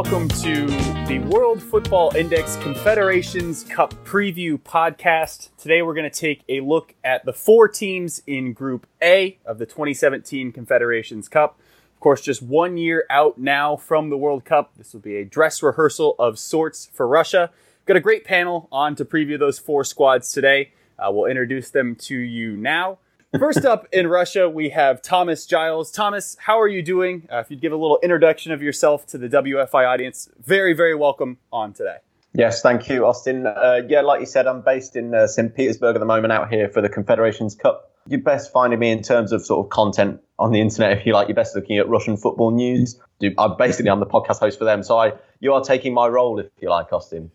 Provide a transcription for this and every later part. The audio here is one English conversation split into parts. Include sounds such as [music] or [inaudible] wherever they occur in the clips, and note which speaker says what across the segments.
Speaker 1: welcome to the World Football Index Confederations Cup Preview Podcast. Today, we're going to take a look at the four teams in Group A of the 2017 Confederations Cup. Of course, just one year out now from the World Cup. This will be a dress rehearsal of sorts for Russia. Got a great panel on to preview those four squads today. Uh, we'll introduce them to you now. First up in Russia, we have Thomas Giles. Thomas, how are you doing? Uh, if you'd give a little introduction of yourself to the WFI audience, very, very welcome on today.
Speaker 2: Yes, thank you, Austin. Uh, yeah, like you said, I'm based in uh, St. Petersburg at the moment out here for the Confederations Cup. You're best finding me in terms of sort of content on the internet, if you like. You're best looking at Russian football news. I'm basically I'm the podcast host for them, so I you are taking my role, if you like, Austin.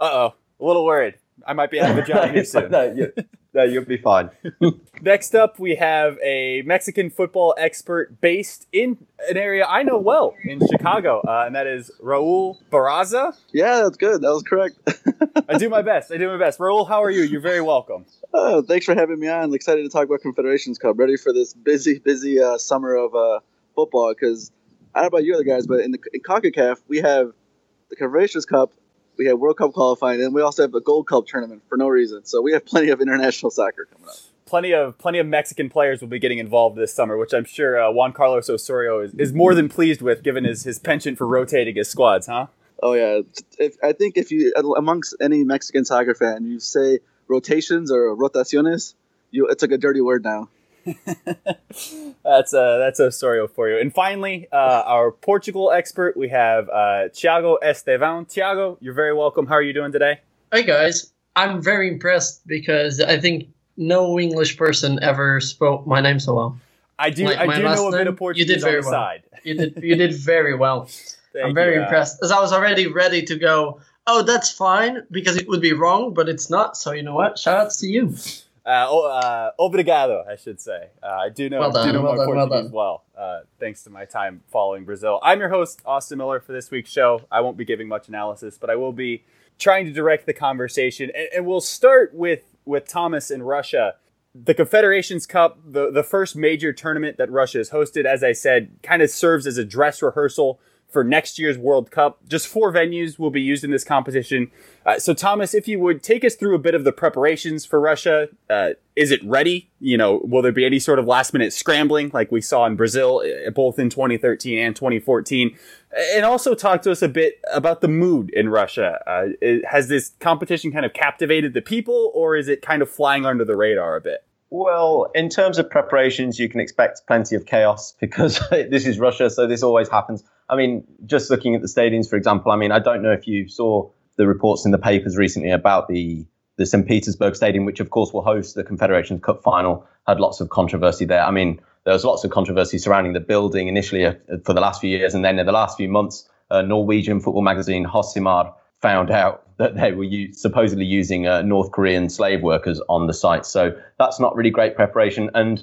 Speaker 1: Uh oh, a little worried. I might be out of a job here [laughs] soon.
Speaker 2: no, you, no, you'll be fine. [laughs]
Speaker 1: Next up, we have a Mexican football expert based in an area I know well in Chicago, uh, and that is Raul Barraza.
Speaker 3: Yeah, that's good. That was correct.
Speaker 1: I do my best. I do my best. Raul, how are you? You're very welcome.
Speaker 3: Oh, thanks for having me on. Excited to talk about Confederations Cup. Ready for this busy, busy uh, summer of uh, football because I don't know about you other guys, but in the in CONCACAF, we have the Confederations Cup we have World Cup qualifying, and we also have a Gold Cup tournament for no reason. So we have plenty of international soccer coming up.
Speaker 1: Plenty of plenty of Mexican players will be getting involved this summer, which I'm sure uh, Juan Carlos Osorio is, is more than pleased with, given his, his penchant for rotating his squads, huh?
Speaker 3: Oh yeah, if, I think if you amongst any Mexican soccer fan, you say rotations or rotaciones, you it's like a dirty word now. [laughs]
Speaker 1: that's uh, that's Osorio for you. And finally, uh, our Portugal expert, we have uh, Thiago Estevan. Thiago, you're very welcome. How are you doing today?
Speaker 4: Hey guys, I'm very impressed because I think no English person ever spoke my name so well.
Speaker 1: I do. I do know a bit of Portuguese
Speaker 4: you did very well.
Speaker 1: side.
Speaker 4: You did. You did very well. [laughs] I'm very
Speaker 1: you, uh,
Speaker 4: impressed, as I was already ready to go. Oh, that's fine because it would be wrong, but it's not. So you know what? Shout out to you.
Speaker 1: Uh, uh, obrigado, I should say. Uh, I do know,
Speaker 4: Well done,
Speaker 1: do know
Speaker 4: well
Speaker 1: my
Speaker 4: done, well
Speaker 1: Portuguese well, uh, thanks to my time following Brazil. I'm your host, Austin Miller, for this week's show. I won't be giving much analysis, but I will be trying to direct the conversation. And, and we'll start with, with Thomas in Russia. The Confederations Cup, the, the first major tournament that Russia has hosted, as I said, kind of serves as a dress rehearsal for next year's World Cup. Just four venues will be used in this competition. Uh, so, Thomas, if you would take us through a bit of the preparations for Russia, uh, is it ready? You know, will there be any sort of last minute scrambling like we saw in Brazil, uh, both in 2013 and 2014? And also talk to us a bit about the mood in Russia. Uh, has this competition kind of captivated the people, or is it kind of flying under the radar a bit?
Speaker 2: Well, in terms of preparations, you can expect plenty of chaos [laughs] because [laughs] this is Russia, so this always happens. I mean, just looking at the stadiums, for example, I mean, I don't know if you saw the reports in the papers recently about the the St. Petersburg Stadium, which of course will host the Confederations Cup final, had lots of controversy there. I mean, there was lots of controversy surrounding the building initially uh, for the last few years, and then in the last few months, uh, Norwegian football magazine Josimar found out that they were supposedly using uh, North Korean slave workers on the site. So that's not really great preparation. And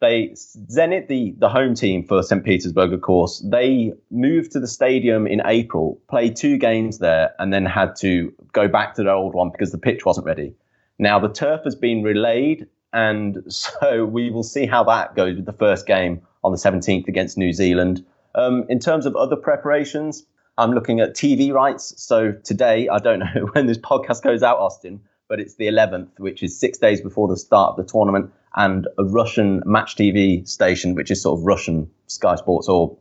Speaker 2: they Zenit, the the home team for St. Petersburg, of course, they moved to the stadium in April, played two games there, and then had to go back to their old one because the pitch wasn't ready. Now the turf has been relayed, and [laughs] so we will see how that goes with the first game on the 17th against New Zealand. Um, in terms of other preparations, I'm looking at TV rights. So today, I don't know [laughs] when this podcast goes out, Austin, but it's the 11th, which is six days before the start of the tournament, and a Russian match TV station, which is sort of Russian Sky Sports or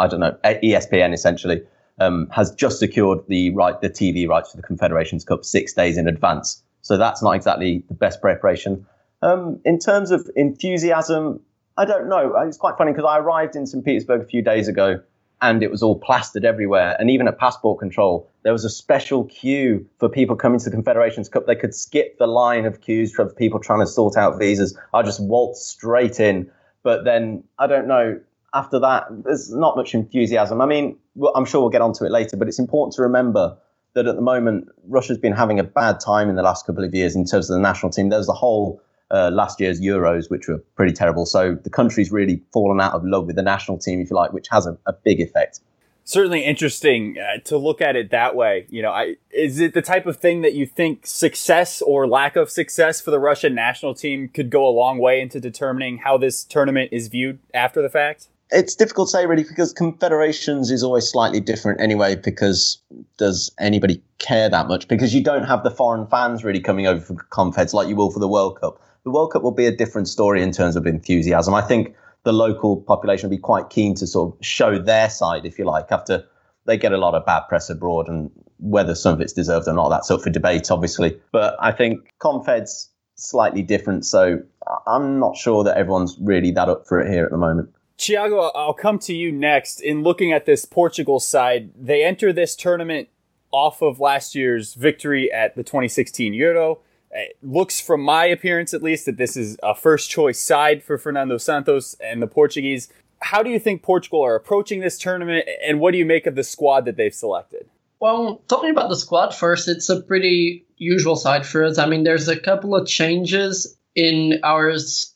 Speaker 2: I don't know ESPN essentially, um, has just secured the right the TV rights for the Confederations Cup six days in advance. So that's not exactly the best preparation. Um, in terms of enthusiasm, I don't know. It's quite funny because I arrived in St. Petersburg a few days ago and it was all plastered everywhere. And even at passport control, there was a special queue for people coming to the Confederations Cup. They could skip the line of queues for people trying to sort out visas. I just waltzed straight in. But then, I don't know, after that, there's not much enthusiasm. I mean, I'm sure we'll get onto it later, but it's important to remember that at the moment, Russia's been having a bad time in the last couple of years in terms of the national team. There's the whole uh, last year's Euros, which were pretty terrible. So the country's really fallen out of love with the national team, if you like, which has a, a big effect.
Speaker 1: certainly interesting uh, to look at it that way. You know, I, is it the type of thing that you think success or lack of success for the Russian national team could go a long way into determining how this tournament is viewed after the fact?
Speaker 2: it's difficult to say really because confederations is always slightly different anyway because does anybody care that much because you don't have the foreign fans really coming over for confeds like you will for the world cup the world cup will be a different story in terms of enthusiasm i think the local population will be quite keen to sort of show their side if you like after they get a lot of bad press abroad and whether some of it's deserved or not that's up for debate obviously but i think confeds slightly different so i'm not sure that everyone's really that up for it here at the moment
Speaker 1: Tiago, I'll come to you next. In looking at this Portugal side, they enter this tournament off of last year's victory at the 2016 Euro. It looks, from my appearance at least, that this is a first choice side for Fernando Santos and the Portuguese. How do you think Portugal are approaching this tournament, and what do you make of the squad that they've selected?
Speaker 4: Well, talking about the squad first, it's a pretty usual side for us. I mean, there's a couple of changes in our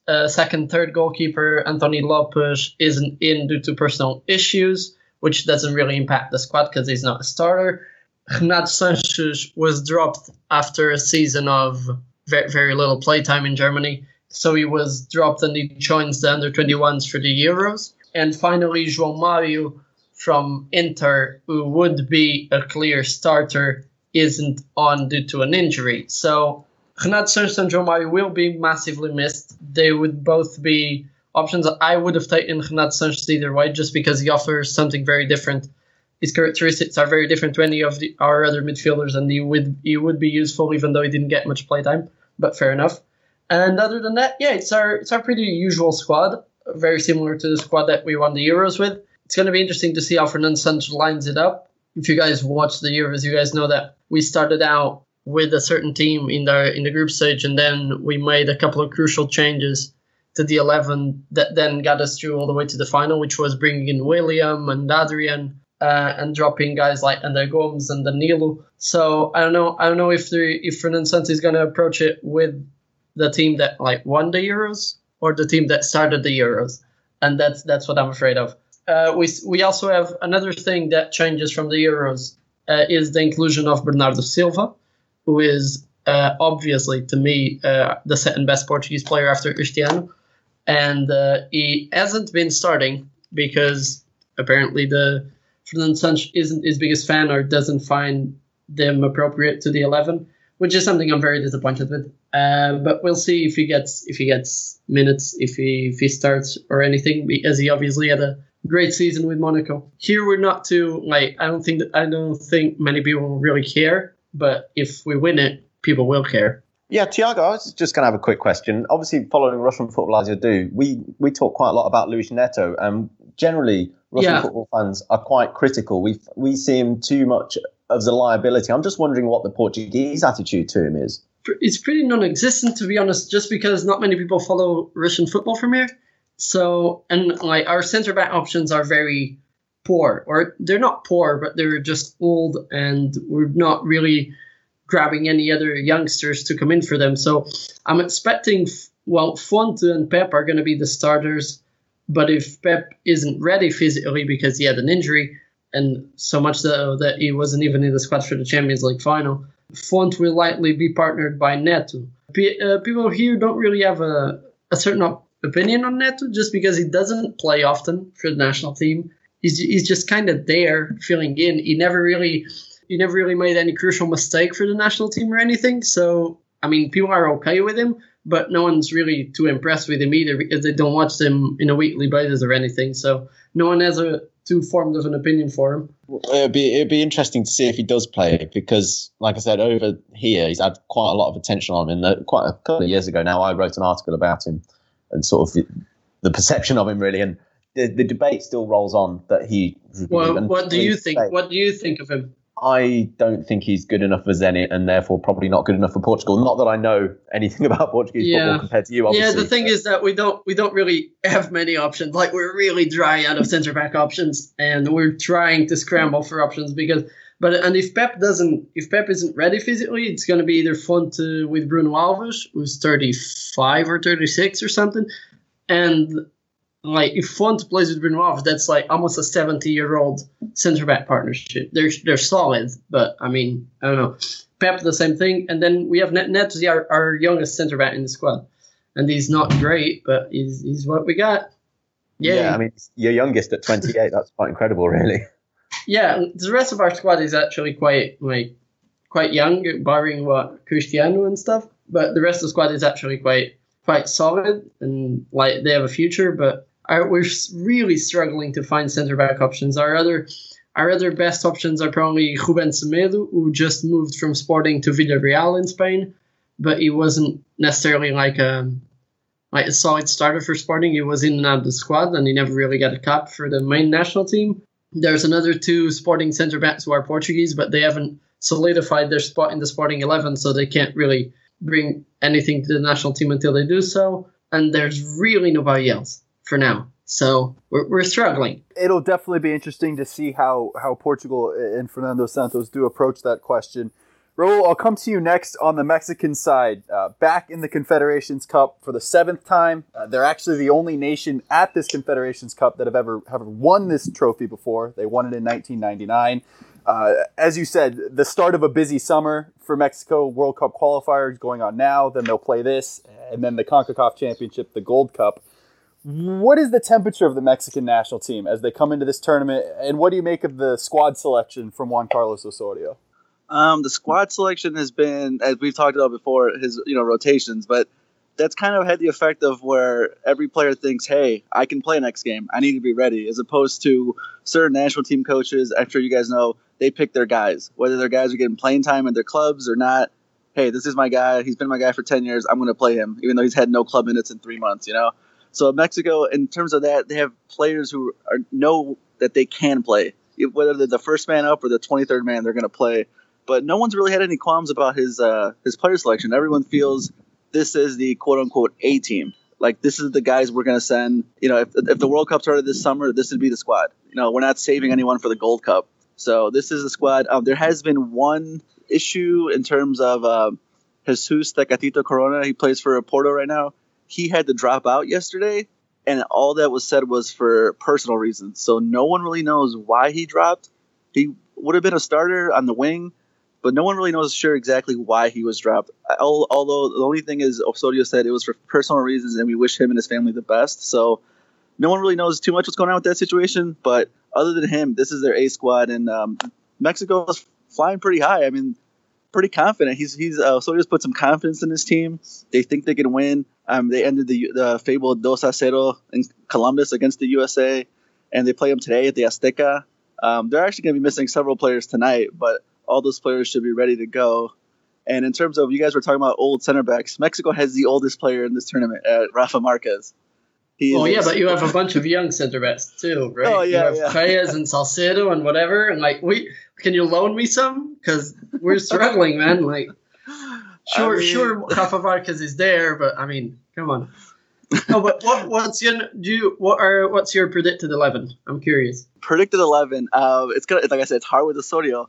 Speaker 4: uh, second, third goalkeeper, Anthony Lopes isn't in due to personal issues, which doesn't really impact the squad because he's not a starter. Renato Sanches was dropped after a season of very, very little playtime in Germany. So he was dropped and he joins the under 21s for the Euros. And finally, João Mario from Inter, who would be a clear starter, isn't on due to an injury. So Renato Sanches and João Mario will be massively missed. They would both be options. I would have taken Renato Sanches either way, just because he offers something very different. His characteristics are very different to any of the, our other midfielders, and he would he would be useful even though he didn't get much playtime. But fair enough. And other than that, yeah, it's our it's our pretty usual squad, very similar to the squad that we won the Euros with. It's going to be interesting to see how Fernando Santos lines it up. If you guys watch the Euros, you guys know that we started out with a certain team in the in the group stage, and then we made a couple of crucial changes to the 11 that then got us through all the way to the final, which was bringing in William and Adrien uh, and dropping guys like André Gomes and Danilo. So I don't know. I don't know if the if Fernando Santos is going to approach it with the team that like won the Euros or the team that started the Euros, and that's that's what I'm afraid of. Uh, we we also have another thing that changes from the Euros uh, is the inclusion of Bernardo Silva who is uh, obviously to me uh, the second best Portuguese player after Cristiano, and uh, he hasn't been starting because apparently the Fernando Santos isn't his biggest fan or doesn't find them appropriate to the eleven, which is something I'm very disappointed with. Uh, but we'll see if he gets if he gets minutes, if he if he starts or anything, because he obviously had a great season with Monaco. Here we're not too like I don't think that I don't think many people really care but if we win it, people will care.
Speaker 2: Yeah, Tiago, I was just going to have a quick question. Obviously, following Russian football as you do, we, we talk quite a lot about Luis Neto, and generally, Russian yeah. football fans are quite critical. We we see him too much as a liability. I'm just wondering what the Portuguese attitude to him is.
Speaker 4: It's pretty non-existent, to be honest, just because not many people follow Russian football from here. So, and like our centre back options are very poor, or they're not poor, but they're just old, and we're not really grabbing any other youngsters to come in for them. So I'm expecting, well, Fonte and Pepe are going to be the starters, but if Pepe isn't ready physically because he had an injury, and so much so that he wasn't even in the squad for the Champions League final, Fonte will likely be partnered by Neto. P- uh, people here don't really have a, a certain opinion on Neto just because he doesn't play often for the national team he's he's just kind of there filling in. He never really he never really made any crucial mistake for the national team or anything. So I mean, people are okay with him, but no one's really too impressed with him either because they don't watch them in a weekly basis or anything. So no one has a too formed of an opinion for him.
Speaker 2: It'd be it'd be interesting to see if he does play because, like I said, over here he's had quite a lot of attention on him. And uh, quite a couple of years ago now, I wrote an article about him and sort of the, the perception of him really and the, the debate still rolls on that he.
Speaker 4: Well, what do you think? What do you think of him?
Speaker 2: I don't think he's good enough for Zenit, and therefore probably not good enough for Portugal. Not that I know anything [laughs] about Portuguese yeah. football compared to you. Obviously.
Speaker 4: Yeah, the thing is that we don't we don't really have many options. Like we're really dry out of centre back options, and we're trying to scramble for options because. But and if Pepe doesn't, if Pepe isn't ready physically, it's going to be either Fonte with Bruno Alves, who's thirty five or thirty six or something, and like if Fonte plays with Bruno that's like almost a seventy year old centre back partnership. They're they're solid, but I mean I don't know. Pepe the same thing, and then we have Net Net our, our youngest centre back in the squad, and he's not great, but he's he's what we got. Yeah,
Speaker 2: yeah, I mean, your youngest at 28, that's quite incredible, really.
Speaker 4: Yeah, the rest of our squad is actually quite like quite young, barring what Cristiano and stuff. But the rest of the squad is actually quite quite solid and like they have a future. But we're really struggling to find centre back options. Our other our other best options are probably Ruben Semedo, who just moved from Sporting to Villarreal in Spain, but he wasn't necessarily like a like a solid starter for Sporting. He was in and out of the squad, and he never really got a cap for the main national team. There's another two Sporting centre backs who are Portuguese, but they haven't solidified their spot in the Sporting 11, so they can't really bring anything to the national team until they do so. And there's really nobody else for now. So we're, we're struggling.
Speaker 1: It'll definitely be interesting to see how, how Portugal and Fernando Santos do approach that question. Raul, I'll come to you next on the Mexican side. Uh, back in the Confederations Cup for the seventh time. Uh, they're actually the only nation at this Confederations Cup that have ever have won this trophy before. They won it in 1999. Uh, as you said, the start of a busy summer for Mexico. World Cup qualifiers going on now. Then they'll play this, and then the Concacaf Championship, the Gold Cup. What is the temperature of the Mexican national team as they come into this tournament, and what do you make of the squad selection from Juan Carlos Osorio?
Speaker 3: Um, the squad selection has been, as we've talked about before, his you know rotations, but that's kind of had the effect of where every player thinks, "Hey, I can play next game. I need to be ready," as opposed to certain national team coaches. I'm sure you guys know they pick their guys, whether their guys are getting playing time in their clubs or not. Hey, this is my guy. He's been my guy for ten years. I'm going to play him, even though he's had no club minutes in three months. You know. So Mexico, in terms of that, they have players who are know that they can play, whether they're the first man up or the 23rd man, they're going to play but no one's really had any qualms about his uh, his player selection. Everyone feels this is the quote unquote A team. Like this is the guys we're gonna send. You know, if, if the World Cup started this summer, this would be the squad. You know, we're not saving anyone for the Gold Cup. So this is the squad. Um, there has been one issue in terms of uh, Jesus Tecatito Corona. He plays for Porto right now. He had to drop out yesterday, and all that was said was for personal reasons. So no one really knows why he dropped. He would have been a starter on the wing but no one really knows sure exactly why he was dropped. Although the only thing is, Osorio said it was for personal reasons, and we wish him and his family the best. So no one really knows too much what's going on with that situation. But other than him, this is their A squad, and um, Mexico is flying pretty high. I mean, pretty confident. He's he's uh, put some confidence in his team. They think they can win. Um, they ended the the fabled dos a cero in Columbus against the USA, and they play them today at the Azteca. Um, they're actually going to be missing several players tonight, but all those players should be ready to go. And in terms of you guys were talking about old center backs, Mexico has the oldest player in this tournament, uh, Rafa Marquez.
Speaker 4: He oh yeah, but you have a bunch of young center backs too, right?
Speaker 3: Oh yeah,
Speaker 4: you have
Speaker 3: yeah.
Speaker 4: And Salcedo and whatever, and like we can you loan me some? Because we're [laughs] struggling, man. Like, sure, I mean, sure, [laughs] Rafa Marquez is there, but I mean, come on. no, but what, what's your do you what are what's your predicted eleven? I'm curious.
Speaker 3: Predicted eleven. Uh, it's gonna like I said, it's hard with Osorio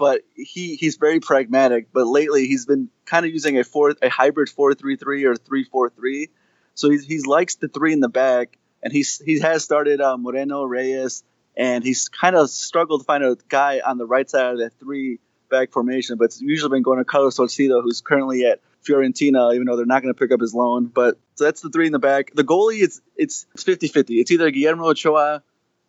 Speaker 3: but he he's very pragmatic. But lately, he's been kind of using a four a hybrid four three three or three four three. So he's he likes the three in the back, and he's he has started uh, Moreno Reyes, and he's kind of struggled to find a guy on the right side of that three back formation. But it's usually been going to Carlos Salcedo, who's currently at Fiorentina, even though they're not going to pick up his loan. But so that's the three in the back. The goalie, it's it's 50-50. It's either Guillermo Ochoa,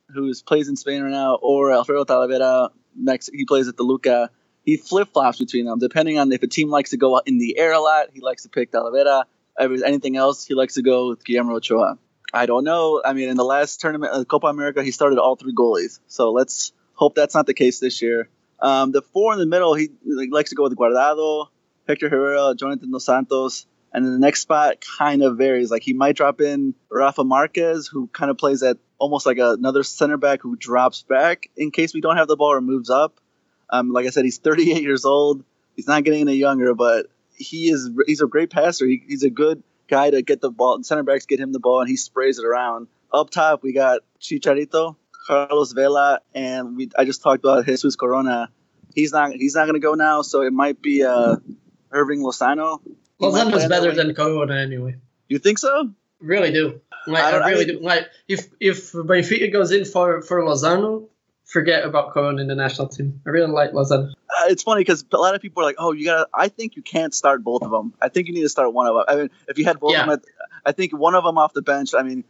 Speaker 3: who plays in Spain right now, or Alfredo Talavera, next he plays at Toluca. He flip flops between them depending on if a team likes to go in the air a lot. He likes to pick Talavera. Anything else, he likes to go with Guillermo Ochoa. I don't know. I mean, in the last tournament, Copa America, he started all three goalies. So let's hope that's not the case this year. Um, the four in the middle, he likes to go with Guardado, Hector Herrera, Jonathan Dos Santos. And then the next spot kind of varies. Like he might drop in Rafa Marquez, who kind of plays at almost like another center back who drops back in case we don't have the ball or moves up. Um, like I said, he's 38 years old. He's not getting any younger, but he is he's a great passer. He, he's a good guy to get the ball. Center backs get him the ball, and he sprays it around. Up top, we got Chicharito, Carlos Vela, and we I just talked about Jesus Corona. He's not he's not going to go now, so it might be uh, Hirving Lozano.
Speaker 4: Lozano's better than Corona anyway.
Speaker 3: You think so?
Speaker 4: Really do. Like, I, I really I mean, do. Like if if Benfica goes in for for Lozano, forget about Corona in the national team. I really like Lozano.
Speaker 3: Uh, it's funny because a lot of people are like, "Oh, you got." to I think you can't start both of them. I think you need to start one of them. I mean, if you had both yeah. of them, I think one of them off the bench. I mean,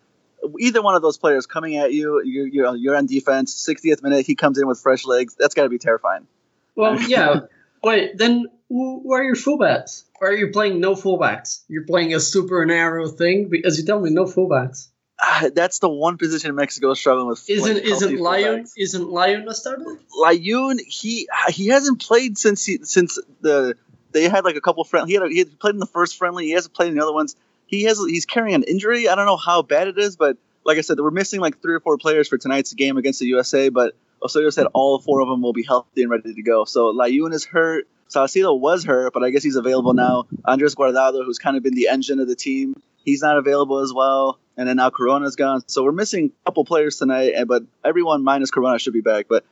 Speaker 3: either one of those players coming at you, you're you're, you're on defense. 60th minute, he comes in with fresh legs. That's got to be terrifying.
Speaker 4: Well, [laughs] yeah. Wait, then where are your fullbacks? Or are you playing no fullbacks? You're playing a super narrow thing because you tell me no fullbacks.
Speaker 3: Ah, that's the one position Mexico is struggling with.
Speaker 4: Isn't
Speaker 3: like,
Speaker 4: isn't Lion isn't Lion a starter?
Speaker 3: Layun, he he hasn't played since he since the they had like a couple friendly. He had, he had played in the first friendly. He hasn't played in the other ones. He has he's carrying an injury. I don't know how bad it is, but like I said, we're missing like three or four players for tonight's game against the USA. But Osorio said mm-hmm. all four of them will be healthy and ready to go. So Layun is hurt. Salcedo was hurt, but I guess he's available now. Andres Guardado, who's kind of been the engine of the team, he's not available as well. And then now Corona's gone. So we're missing a couple players tonight, but everyone minus Corona should be back. But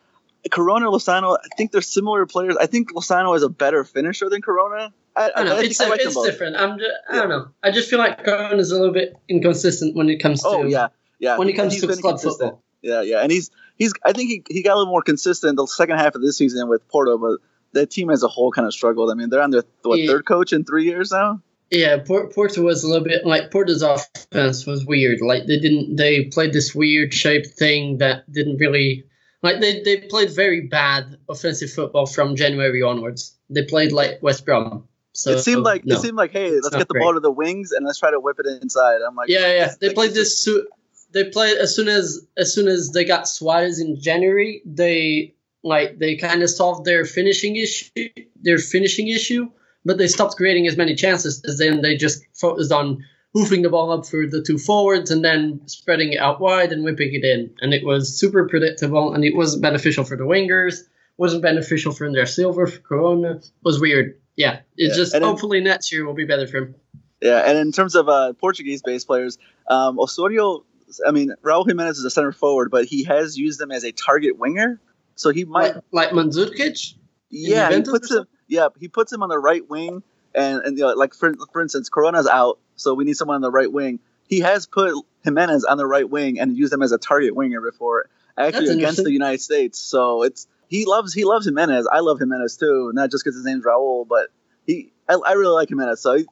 Speaker 3: Corona Lozano, I think they're similar players. I think Lozano is a better finisher than Corona. I,
Speaker 4: I don't know.
Speaker 3: I
Speaker 4: It's,
Speaker 3: I like
Speaker 4: it's different. I'm just, I don't know. I just feel like Cohen is a little bit inconsistent when it comes to
Speaker 3: Oh yeah, yeah.
Speaker 4: when it comes to
Speaker 3: consistent.
Speaker 4: football.
Speaker 3: Yeah, yeah, and he's he's. I think he, he got a little more consistent the second half of this season with Porto, but the team as a whole kind of struggled. I mean, they're on their what
Speaker 4: Yeah.
Speaker 3: third coach in three years now.
Speaker 4: Yeah, Por- Porto was a little bit like Porto's offense was weird. Like they didn't they played this weird shaped thing that didn't really like they, they played very bad offensive football from January onwards. They played like West Brom. So
Speaker 3: it seemed like
Speaker 4: no.
Speaker 3: it seemed like, hey, let's get the
Speaker 4: great.
Speaker 3: ball to the wings and let's try to whip it inside. I'm like,
Speaker 4: yeah, yeah.
Speaker 3: this-
Speaker 4: They
Speaker 3: like,
Speaker 4: played this. Su- they played as soon as as soon as they got Soares in January. They like they kind of solved their finishing issue, their finishing issue, but they stopped creating as many chances. As then they just focused on hoofing the ball up for the two forwards and then spreading it out wide and whipping it in. And it was super predictable and it wasn't beneficial for the wingers. Wasn't beneficial for their silver for Corona. It was weird. Yeah, it's
Speaker 3: Yeah,
Speaker 4: just
Speaker 3: and
Speaker 4: hopefully next year will be better for him.
Speaker 3: Yeah, and in terms of uh, Portuguese-based players, um, Osorio, I mean, Raul Jimenez is a center forward, but he has used them as a target winger. So he might,
Speaker 4: Like, like Mandzukic.
Speaker 3: yeah, he puts him, yeah, he puts him on the right wing, and and you know, like for for instance, Corona's out, so we need someone on the right wing. He has put Jimenez on the right wing and used him as a target winger before, actually against the United States. So it's he loves he loves Jimenez. I love Jimenez too, not just because his name's Raul, but he I, I really like Jimenez. So he,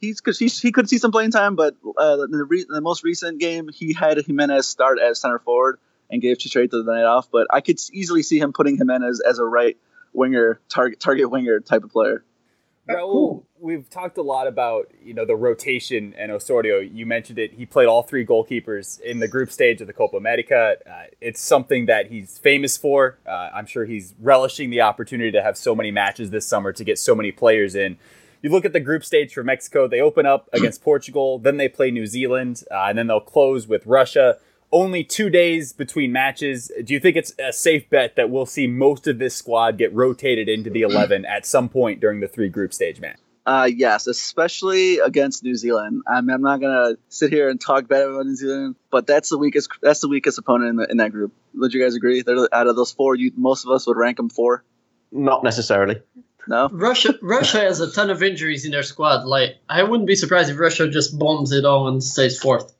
Speaker 3: he's he's, he could see some playing time, but uh, in the, re, the most recent game, he had Jimenez start as center forward and gave Chicharito the night off. But I could easily see him putting Jimenez as a right winger, target target winger type of player.
Speaker 1: Raul, we've talked a lot about you know the rotation and Osorio. You mentioned it. He played all three goalkeepers in the group stage of the Copa America. Uh, it's something that he's famous for. Uh, I'm sure he's relishing the opportunity to have so many matches this summer to get so many players in. You look at the group stage for Mexico. They open up against Portugal, then they play New Zealand, uh, and then they'll close with Russia. Only two days between matches. Do you think it's a safe bet that we'll see most of this squad get rotated into the [clears throat] 11 at some point during the three group stage match?
Speaker 3: Uh, yes, especially against New Zealand. I'm, I'm not gonna sit here and talk bad about New Zealand, but that's the weakest. That's the weakest opponent in, the, in that group. Would you guys agree? They're, out of those four, you most of us would rank them four.
Speaker 2: Not necessarily.
Speaker 3: No,
Speaker 4: Russia Russia has a ton of injuries in their squad. Like I wouldn't be surprised if Russia just bombs it all and stays fourth.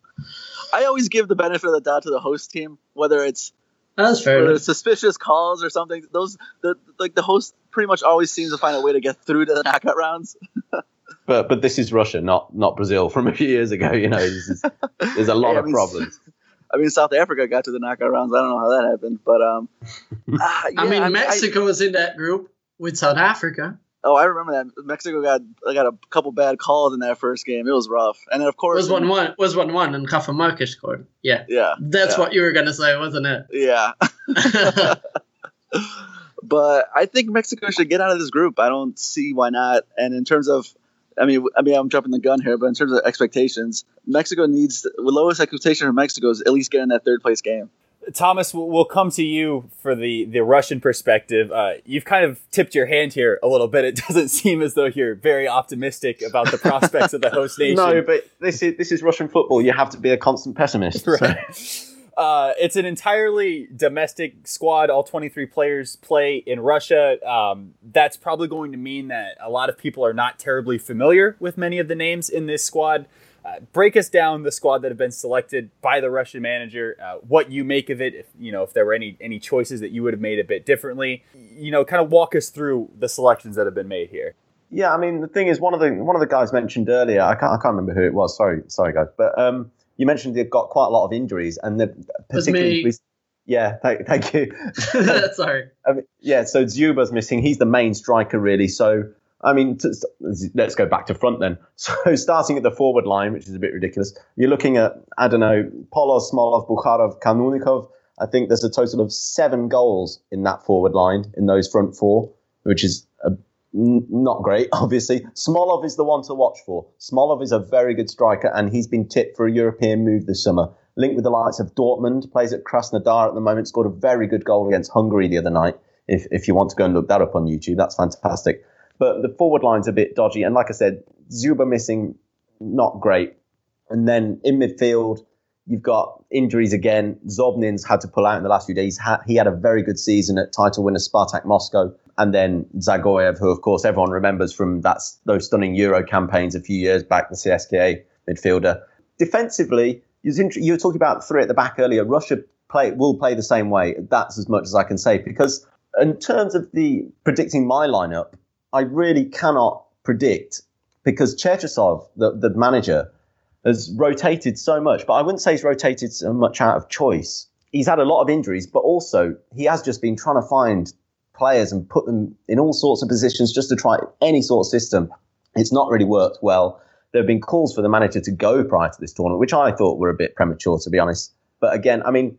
Speaker 3: I always give the benefit of the doubt to the host team, whether it's
Speaker 4: That's fair.
Speaker 3: whether it's suspicious calls or something. Those the like the host pretty much always seems to find a way to get through to the knockout rounds. [laughs]
Speaker 2: But but this is Russia, not not Brazil from a few years ago. You know, is, there's a lot [laughs]
Speaker 3: Hey, I
Speaker 2: of
Speaker 3: mean,
Speaker 2: problems. [laughs]
Speaker 3: I mean, South Africa got to the knockout rounds. I don't know how that happened, but um,
Speaker 4: I
Speaker 3: yeah,
Speaker 4: mean, Mexico was in that group with South Africa.
Speaker 3: Oh, I remember that Mexico got got a couple bad calls in that first game. It was rough, and then of
Speaker 4: It
Speaker 3: course,
Speaker 4: was one one. Was one one, and Rafa Marquez scored. Yeah,
Speaker 3: yeah,
Speaker 4: that's
Speaker 3: Yeah.
Speaker 4: what you were gonna say, wasn't it?
Speaker 3: yeah. [laughs] [laughs] but I think Mexico should get out of this group. I don't see why not. And in terms of, I mean, I mean, I'm jumping the gun here, but in terms of expectations, Mexico needs the lowest expectation for Mexico is at least get in that third place game.
Speaker 1: Thomas, we'll come to you for the, the Russian perspective. Uh, you've kind of tipped your hand here a little bit. It [laughs] doesn't seem as though you're very optimistic about the prospects of the host [laughs] nation.
Speaker 2: No, but this is this is Russian football. You have to be a constant pessimist. so-
Speaker 1: Uh, it's an entirely domestic squad. All 23 players play in Russia. Um, that's probably going to mean that a lot of people are not terribly familiar with many of the names in this squad. Uh, break us down the squad that have been selected by the Russian manager. Uh, what you make of it? If you know if there were any any choices that you would have made a bit differently. You know, kind of walk us through the selections that have been made here.
Speaker 2: Yeah, I mean the thing is one of the one of the guys mentioned earlier. I can't I can't remember who it was. Sorry, sorry guys, but um, you mentioned they've got quite a lot of injuries, and they're particularly. Yeah, thank, thank you. [laughs]
Speaker 4: Sorry. [laughs]
Speaker 2: I mean, yeah, so Dzyuba's missing. He's the main striker, really. So, I mean, to, let's go back to front then. [laughs] So, starting at the forward line, which is a bit ridiculous, you're looking at, I don't know, Poloz, Smolov, Bukharov, Kanunnikov. I think there's a total of seven goals in that forward line in those front four, which is a, n- not great, [laughs] obviously. Smolov is the one to watch for. Smolov is a very good striker, and he's been tipped for a European move this summer linked with the likes of Dortmund, plays at Krasnodar at the moment, scored a very good goal against Hungary the other night. If, if you want to go and look that up on YouTube, that's fantastic. But the forward line's a bit dodgy. And like I said, Dzyuba missing, not great. And then in midfield, you've got injuries again. Zobnin's had to pull out in the last few days. He had a very good season at title winner Spartak Moscow. And then Dzagoev, who, of course, everyone remembers from that, those stunning Euro campaigns a few years back, the CSKA midfielder. Defensively, you were talking about three at the back earlier. Russia play will play the same way. That's as much as I can say because in terms of the predicting my lineup, I really cannot predict because Cherchesov, the, the manager, has rotated so much. But I wouldn't say he's rotated so much out of choice. He's had a lot of injuries, but also he has just been trying to find players and put them in all sorts of positions just to try any sort of system. It's not really worked well there have been calls for the manager to go prior to this tournament, which I thought were a bit premature, to be honest. But again, I mean,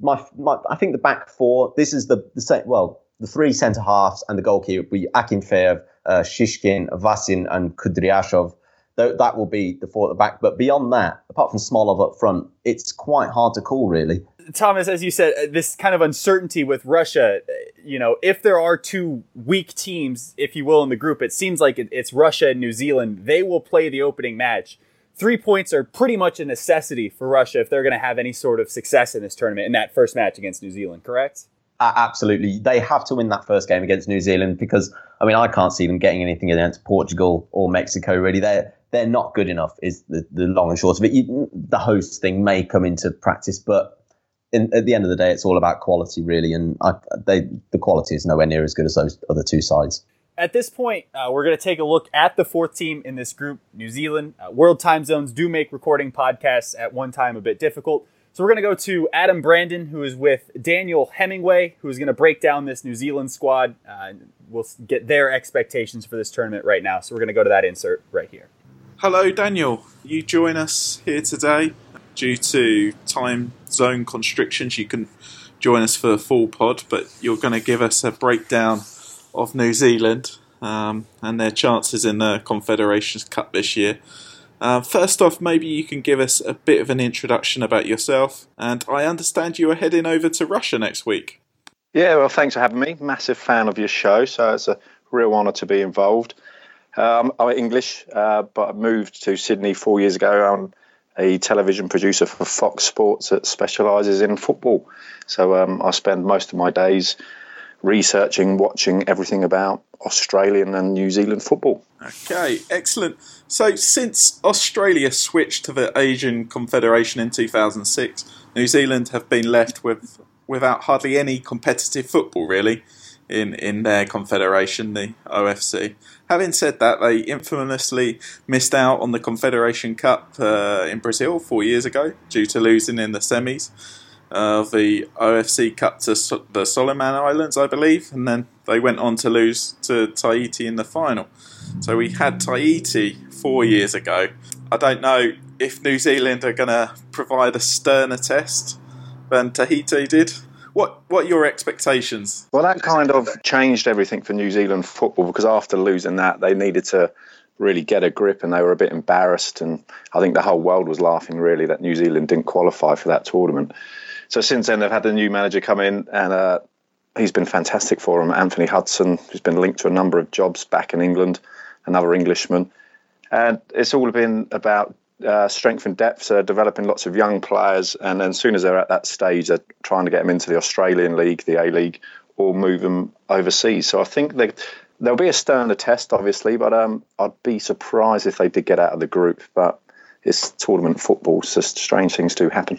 Speaker 2: my, my I think the back four. This is the the same. Well, the three centre halves and the goalkeeper will be Akinfeev, uh, Shishkin, Vasin, and Kudryashov. That will be the four at the back. But beyond that, apart from Smolov up front, it's quite hard to call, really.
Speaker 1: Thomas, as you said, uh, this kind of uncertainty with Russia, uh, you know, if there are two weak teams, if you will, in the group, it seems like it's Russia and New Zealand. They will play the opening match. Three points are pretty much a necessity for Russia if they're going to have any sort of success in this tournament in that first match against New Zealand, correct?
Speaker 2: Absolutely. They have to win that first game against New Zealand because, I mean, I can't see them getting anything against Portugal or Mexico, really. They're, they're not good enough, is the, the long and short of it. You, the host thing may come into practice, but in, at the end of the day, it's all about quality, really, and I, they, the quality is nowhere near as good as those other two sides.
Speaker 1: At this point, uh, we're going to take a look at the fourth team in this group, New Zealand. Uh, world time zones do make recording podcasts at one time a bit difficult. So we're going to go to Adam Brandon, who is with Daniel Hemingway, who is going to break down this New Zealand squad. Uh, we'll get their expectations for this tournament right now. So we're going to go to that insert right here.
Speaker 5: Hello, Daniel. You join us here today due to time zone constrictions. You can join us for a full pod, but you're going to give us a breakdown of New Zealand um, and their chances in the Confederations Cup this year. Uh, first off, maybe you can give us a bit of an introduction about yourself. And I understand you are heading over to Russia next week.
Speaker 6: Yeah, well, thanks for having me. Massive fan of your show, so it's a real honour to be involved. Um, I'm English, uh, but I moved to Sydney four years ago. I'm a television producer for Fox Sports that specialises in football. So um, I spend most of my days researching, watching everything about Australian and New Zealand football.
Speaker 5: Okay, excellent. So, since Australia switched to the Asian Confederation in 2006, New Zealand have been left with without hardly any competitive football, really in, in their confederation, the OFC. Having said that, they infamously missed out on the Confederation Cup uh, in Brazil four years ago due to losing in the semis of the OFC Cup to so- the Solomon Islands, I believe, and then they went on to lose to Tahiti in the final. So we had Tahiti four years ago. I don't know if New Zealand are going to provide a sterner test than Tahiti did what what are your expectations?
Speaker 6: Well, that kind of changed everything for New Zealand football because after losing that, they needed to really get a grip and they were a bit embarrassed. And I think the whole world was laughing really that New Zealand didn't qualify for that tournament. So since then, they've had a new manager come in and uh, he's been fantastic for them. Anthony Hudson, who's been linked to a number of jobs back in England, another Englishman. And it's all been about uh, strength and depth, so developing lots of young players, and then as soon as they're at that stage, they're trying to get them into the Australian League, the A League, or move them overseas. So I think they, there'll be a sterner test, obviously, but um, I'd be surprised if they did get out of the group. But it's tournament football, so strange things do happen.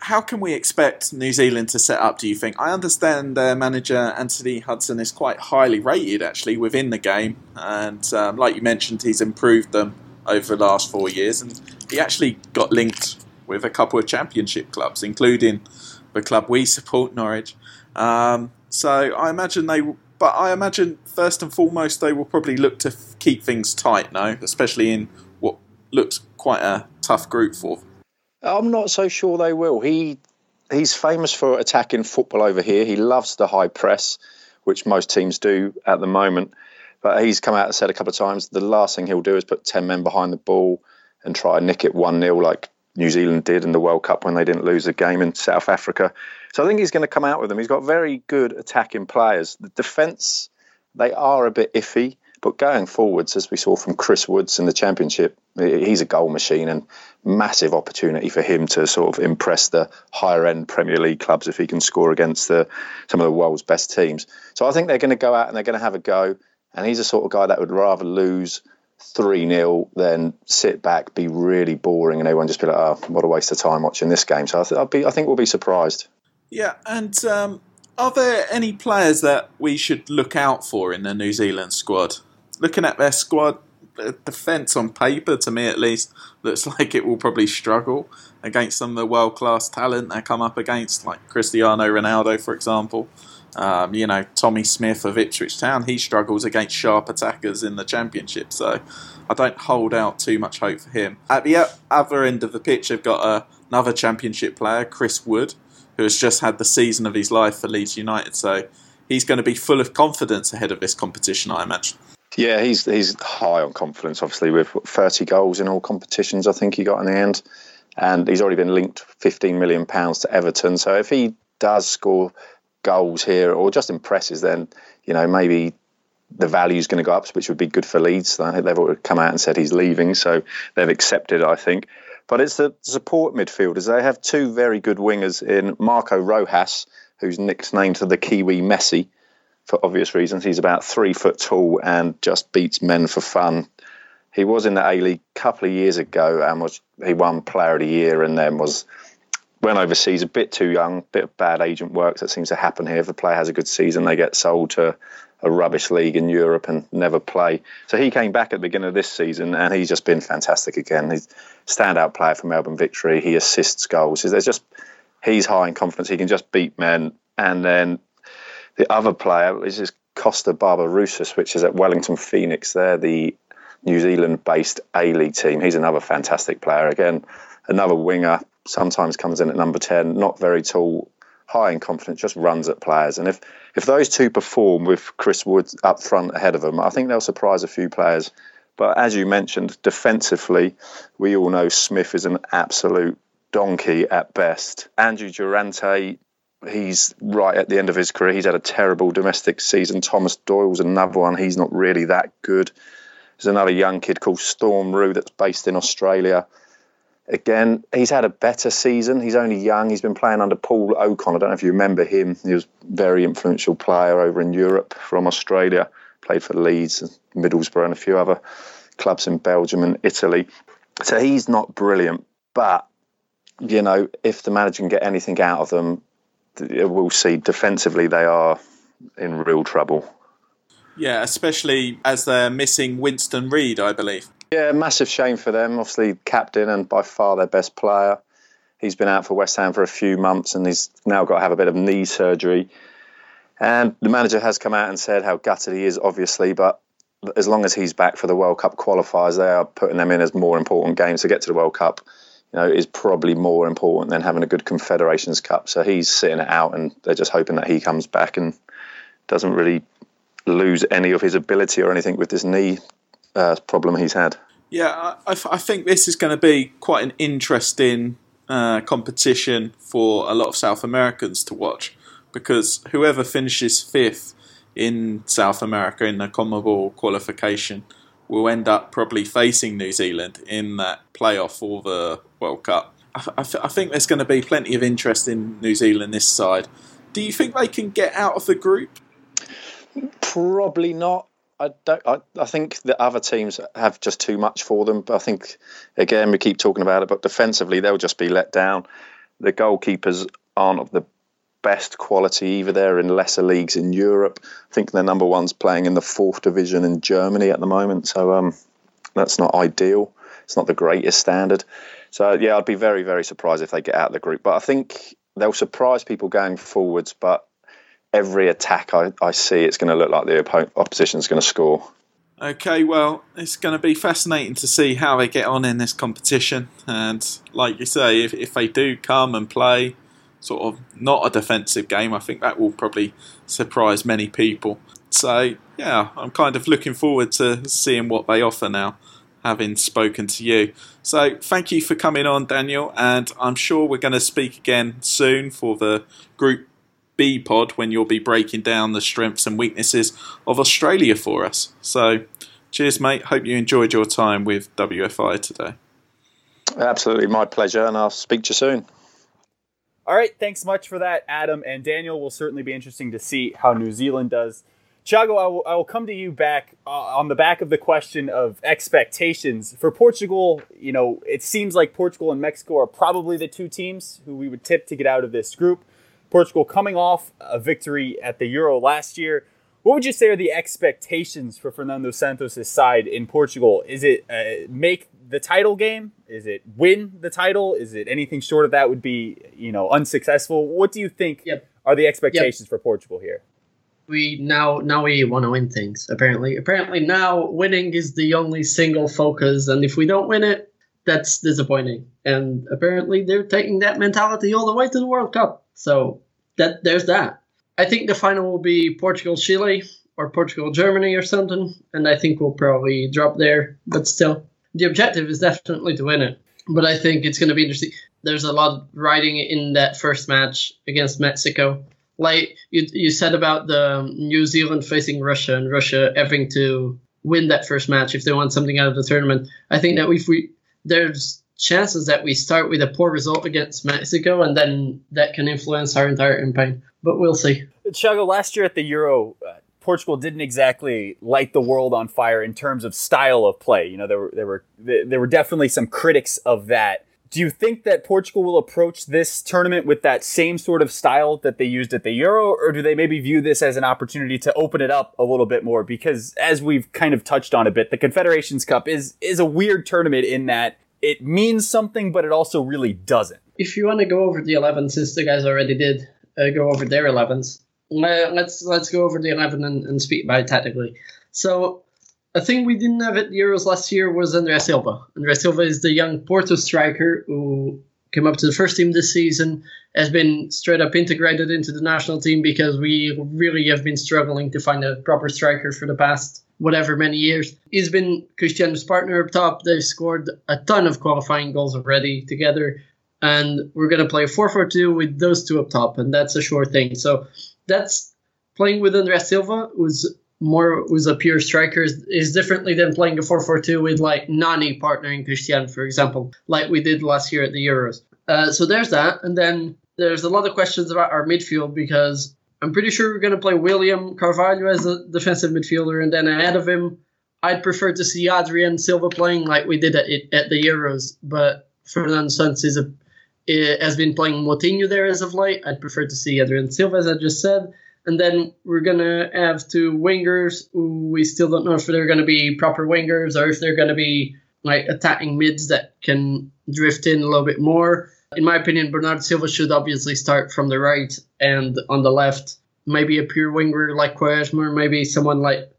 Speaker 5: How can we expect New Zealand to set up, do you think? I understand their manager, Anthony Hudson, is quite highly rated actually within the game. And um, like you mentioned, he's improved them over the last four years, and he actually got linked with a couple of championship clubs, including the club we support, Norwich. Um, so I imagine they, but I imagine first and foremost they will probably look to f- keep things tight now, especially in what looks quite a tough group for.
Speaker 6: I'm not so sure they will. He he's famous for attacking football over here. He loves the high press, which most teams do at the moment. But he's come out and said a couple of times the last thing he'll do is put 10 men behind the ball and try and nick it 1 0 like New Zealand did in the World Cup when they didn't lose a game in South Africa. So I think he's going to come out with them. He's got very good attacking players. The defence, they are a bit iffy. But going forwards, as we saw from Chris Woods in the Championship, he's a goal machine and massive opportunity for him to sort of impress the higher end Premier League clubs if he can score against the, some of the world's best teams. So I think they're going to go out and they're going to have a go. And he's the sort of guy that would rather lose 3 0 than sit back, be really boring, and everyone just be like, oh, what a waste of time watching this game. So I, th- be, I think we'll be surprised.
Speaker 5: Yeah, and um, are there any players that we should look out for in the New Zealand squad? Looking at their squad, defence on paper, to me at least, looks [laughs] like it will probably struggle against some of the world class talent they come up against, like Cristiano Ronaldo, for example. Um, you know, Tommy Smith of Ipswich Town, he struggles against sharp attackers in the Championship, so I don't hold out too much hope for him. At the other end of the pitch, I've got uh, another Championship player, Chris Wood, who has just had the season of his life for Leeds United, so he's going to be full of confidence ahead of this competition, I imagine.
Speaker 6: Yeah, he's he's high on confidence, obviously, with 30 goals in all competitions, I think he got in the end. And he's already been linked 15 million pounds to Everton. So if he does score goals here or just impresses, then you know maybe the value is going to go up, which would be good for Leeds. They've already come out and said he's leaving, so they've accepted, I think. But it's the support midfielders. They have two very good wingers in Marco Rojas, who's nicknamed the Kiwi Messi for obvious reasons. He's about three foot tall and just beats men for fun. He was in the A League a couple of years ago and was he won Player of the Year and then was went overseas a bit too young, bit of bad agent work that seems to happen here. If a player has a good season, they get sold to a rubbish league in Europe and never play. So he came back at the beginning of this season and he's just been fantastic again. He's standout player for Melbourne Victory. He assists goals. There's just he's high in confidence. He can just beat men. And then the other player is this Kosta Barbarouses, which is at Wellington Phoenix. They're the New Zealand-based A-League team. He's another fantastic player. Again, another winger sometimes comes in at number 10, not very tall, high in confidence, just runs at players. And if, if those two perform with Chris Wood up front ahead of them, I think they'll surprise a few players. But as you mentioned, defensively, we all know Smith is an absolute donkey at best. Andrew Durante, he's right at the end of his career. He's had a terrible domestic season. Thomas Doyle's another one. He's not really that good. There's another young kid called Storm Roux that's based in Australia again, he's had a better season. He's only young. He's been playing under Paul Okon. I don't know if you remember him. He was a very influential player over in Europe from Australia. Played for Leeds, and Middlesbrough, and a few other clubs in Belgium and Italy. So he's not brilliant, but you know, if the manager can get anything out of them, Uh, we'll see. Defensively, they are in real trouble.
Speaker 5: Yeah, especially as they're missing Winston Reid, I believe.
Speaker 6: Yeah, massive shame for them. Obviously, captain and by far their best player. He's been out for West Ham for a few months and he's now got to have a bit of knee surgery. And the manager has come out and said how gutted he is, obviously, but as long as he's back for the World Cup qualifiers, they are putting them in as more important games to get to the World Cup. You know, is probably more important than having a good Confederations Cup. So he's sitting it out, and they're just hoping that he comes back and doesn't really lose any of his ability or anything with this knee uh, problem he's had.
Speaker 5: Yeah, I, I, think this is going to be quite an interesting uh, competition for a lot of South Americans to watch because whoever finishes fifth in South America in the CONMEBOL qualification will end up probably facing New Zealand in that playoff for the World Cup. I, I, I think there's going to be plenty of interest in New Zealand this side. Do you think they can get out of the group?
Speaker 6: Probably not. I don't. I, I think the other teams have just too much for them. But I think again we keep talking about it, but defensively they'll just be let down. The goalkeepers aren't of the best quality either. They're in lesser leagues in Europe. I think their number one's playing in the fourth division in Germany at the moment. So um, that's not ideal. It's not the greatest standard. So yeah, I'd be very very surprised if they get out of the group. But I think they'll surprise people going forwards. But every attack I, I see, it's going to look like the oppo- opposition is going to score.
Speaker 5: Okay, well, it's going to be fascinating to see how they get on in this competition. And like you say, if, if they do come and play sort of not a defensive game, I think that will probably surprise many people. So, yeah, I'm kind of looking forward to seeing what they offer now, having spoken to you. So, thank you for coming on, Daniel, and I'm sure we're going to speak again soon for the Group B pod when you'll be breaking down the strengths and weaknesses of Australia for us. So, cheers, mate. Hope you enjoyed your time with WFI today.
Speaker 6: Absolutely, my pleasure, and I'll speak to you soon.
Speaker 1: All right, thanks much for that, Adam and Daniel. Will certainly be interesting to see how New Zealand does. Thiago, I will, I will come to you back uh, on the back of the question of expectations for Portugal. You know, it seems like Portugal and Mexico are probably the two teams who we would tip to get out of this group. Portugal coming off a victory at the Euro last year. What would you say are the expectations for Fernando Santos' side in Portugal? Is it uh, make the title game? Is it win the title? Is it anything short of that would be, you know, unsuccessful? What do you think
Speaker 4: Yep.
Speaker 1: are the expectations for Portugal here?
Speaker 4: We now now we want to win things apparently. Apparently now winning is the only single focus and if we don't win it that's disappointing. And apparently they're taking that mentality all the way to the world cup. So that there's that. I think the final will be portugal chile or portugal germany or something and i think we'll probably drop there but still. The objective is definitely to win it but i think it's going to be interesting. There's a lot riding in that first match against mexico like you, you said about the New Zealand facing Russia and Russia having to win that first match if they want something out of the tournament. I think that if we there's chances that we start with a poor result against Mexico and then that can influence our entire campaign. But we'll see.
Speaker 1: Thiago, last year at the Euro, uh, Portugal didn't exactly light the world on fire in terms of style of play. You know, there were there were there were definitely some critics of that. Do you think that Portugal will approach this tournament with that same sort of style that they used at the Euro, or do they maybe view this as an opportunity to open it up a little bit more? Because as we've kind of touched on a bit, the Confederations Cup is is a weird tournament in that it means something, but it also really doesn't.
Speaker 4: If you want to go over the 11, since the guys already did uh, go over their 11s, uh, let's let's go over the 11 and, and speak about it tactically. So a thing we didn't have at Euros last year was André Silva. André Silva is the young Porto striker who came up to the first team this season, has been straight up integrated into the national team because we really have been struggling to find a proper striker for the past whatever many years. He's been Cristiano's partner up top. They've scored a ton of qualifying goals already together. And we're going to play a 4 4 2 with those two up top, and that's a sure thing. So that's playing with André Silva, who's more who's a pure striker is, is differently than playing a 4-4-2 with like Nani partnering Cristiano, for example, like we did last year at the Euros. Uh, so there's that, and then there's a lot of questions about our midfield because I'm pretty sure we're going to play William Carvalho as a defensive midfielder, and then ahead of him, I'd prefer to see Adrien Silva playing like we did at, at the Euros, but Fernando Santos is a, has been playing Moutinho there as of late. I'd prefer to see Adrien Silva, as I just said. And then we're going to have two wingers we still don't know if they're going to be proper wingers or if they're going to be like attacking mids that can drift in a little bit more. In my opinion, Bernardo Silva should obviously start from the right and on the left. Maybe a pure winger like Quaresma, or maybe someone like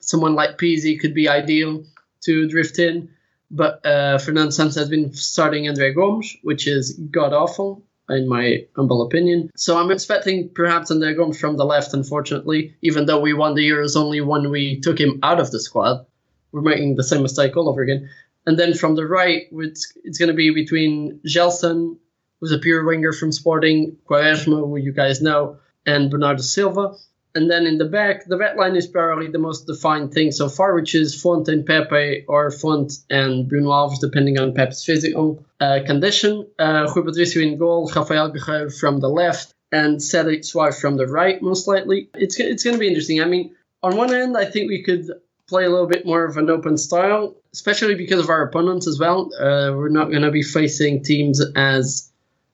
Speaker 4: someone like Pizzi could be ideal to drift in. But uh, Fernando Santos has been starting Andre Gomes, which is god awful in my humble opinion. So I'm expecting perhaps Andre Gomes from the left, unfortunately, even though we won the Euros only when we took him out of the squad. We're making the same mistake all over again. And then from the right, it's, it's going to be between Gelson, who's a pure winger from Sporting, Quaresma, who you guys know, and Bernardo Silva. And then in the back, the red line is probably the most defined thing so far, which is Fonte and Pepe, or Fonte and Bruno Alves, depending on Pepe's physical uh, condition. Uh, Rui Patricio in goal, Raphael Guerreiro from the left, and Cedric Soares from the right, most likely. It's, it's going to be interesting. I mean, on one end, I think we could play a little bit more of an open style, especially because of our opponents as well. Uh, we're not going to be facing teams as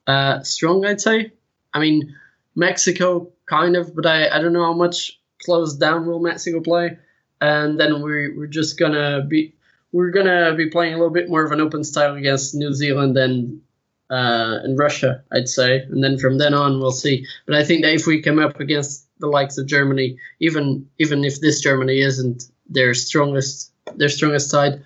Speaker 4: uh, strong, I'd say. I mean, Mexico kind of, but I, I don't know how much closed down will Mexico play. And then we're, we're just gonna be we're gonna be playing a little bit more of an open style against New Zealand and uh, and Russia, I'd say, and then from then on we'll see. But I think that if we come up against the likes of Germany, even even if this Germany isn't their strongest their strongest side,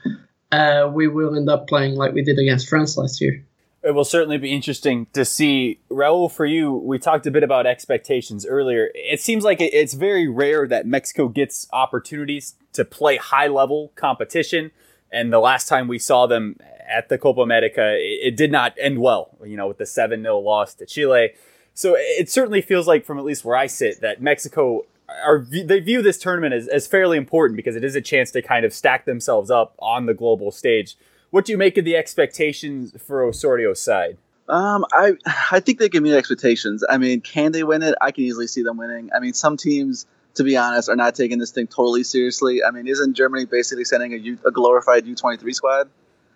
Speaker 4: uh, we will end up playing like we did against France last year.
Speaker 1: It will certainly be interesting to see. Raul, for you, we talked a bit about expectations earlier. It seems like it's very rare that Mexico gets opportunities to play high level competition. And the last time we saw them at the Copa America, it, did not end well, you know, with the 7 0 loss to Chile. So it certainly feels like, from at least where I sit, that Mexico are they view this tournament as, as fairly important because it is a chance to kind of stack themselves up on the global stage. What do you make of the expectations for Osorio's side?
Speaker 3: Um, I I think they can meet expectations. I mean, can they win it? I can easily see them winning. I mean, some teams, to be honest, are not taking this thing totally seriously. I mean, isn't Germany basically sending a, U, a glorified U twenty three squad?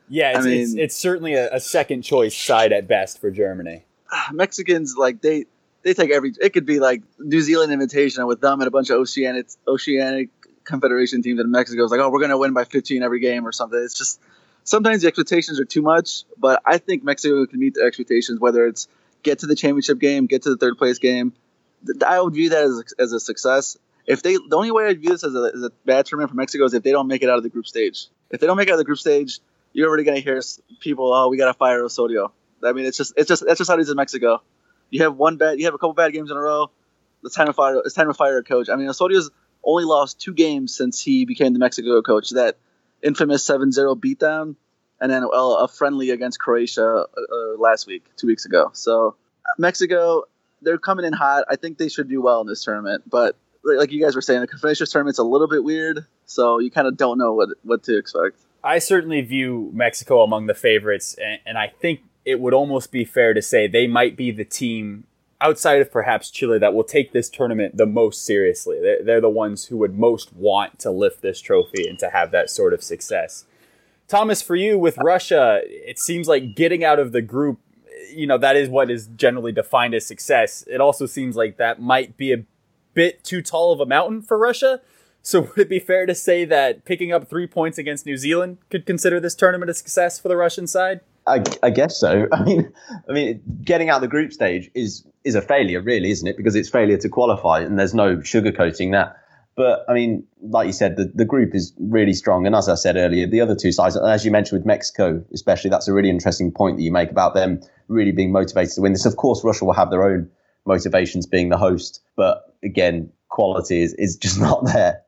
Speaker 1: Yeah, it's, I mean, it's, it's certainly a, a, second choice side at best for Germany.
Speaker 3: Mexicans like they they take every. It could be like New Zealand invitation with them and a bunch of oceanic oceanic confederation teams in Mexico. It's like, oh, we're gonna win by fifteen every game or something. It's just sometimes the expectations are too much, but I think Mexico can meet the expectations, whether it's get to the championship game, get to the third place game. I would view that as as a success. If they, the only way I'd view this as a, as a bad tournament for Mexico is if they don't make it out of the group stage. If they don't make it out of the group stage, you're already gonna hear people, oh, we gotta fire Osorio. I mean, it's just, it's just, that's just how it is in Mexico. You have one bad, you have a couple bad games in a row. It's time to fire. It's time to fire a coach. I mean, Osorio's only lost two games since he became the Mexico coach. That infamous 7-0 beatdown, and then well, a friendly against Croatia uh, uh, last week, two weeks ago. So Mexico, they're coming in hot. I think they should do well in this tournament, but like you guys were saying, the Confederations tournament's a little bit weird, so you kind of don't know what what to expect.
Speaker 1: I certainly view Mexico among the favorites, and, and I think it would almost be fair to say they might be the team outside of perhaps Chile that will take this tournament the most seriously. They're, they're the ones who would most want to lift this trophy and to have that sort of success. Thomas, for you with Russia, it seems like getting out of the group, you know, that is what is generally defined as success. It also seems like that might be a bit too tall of a mountain for Russia. So [laughs] would it be fair to say that picking up three points against New Zealand could consider this tournament a success for the Russian side?
Speaker 2: I, I, guess so. [laughs] I mean, I mean, getting out the group stage is is a failure, really, isn't it? Because it's failure to qualify, and there's no sugarcoating that. But I mean, like you said, the, the group is really strong, and as I said earlier, the other two sides, as you mentioned with Mexico, especially, that's a really interesting point that you make about them really being motivated to win this. Of course, Russia will have their own motivations being the host, but again, quality is, is just [laughs] not there.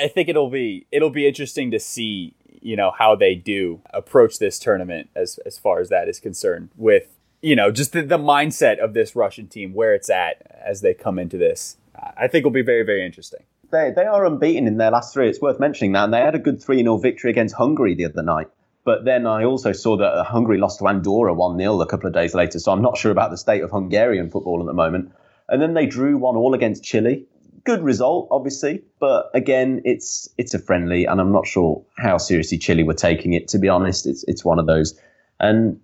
Speaker 1: I think it'll be it'll be interesting to see you know how they do approach this tournament as as far as that is concerned with you know just the, the mindset of this Russian team where it's at as they come into this. I think will be very very interesting.
Speaker 2: They they are unbeaten in their last three. It's worth mentioning that, and they had a good three 0 victory against Hungary the other night. But then I also saw that uh, Hungary lost to Andorra 1 0 a couple of days later. So I'm not sure about the state of Hungarian football at the moment. And then they drew 1 all against Chile good result, obviously, but again, it's it's a friendly, and I'm not sure how seriously Chile were taking it. To be honest, it's it's one of those. And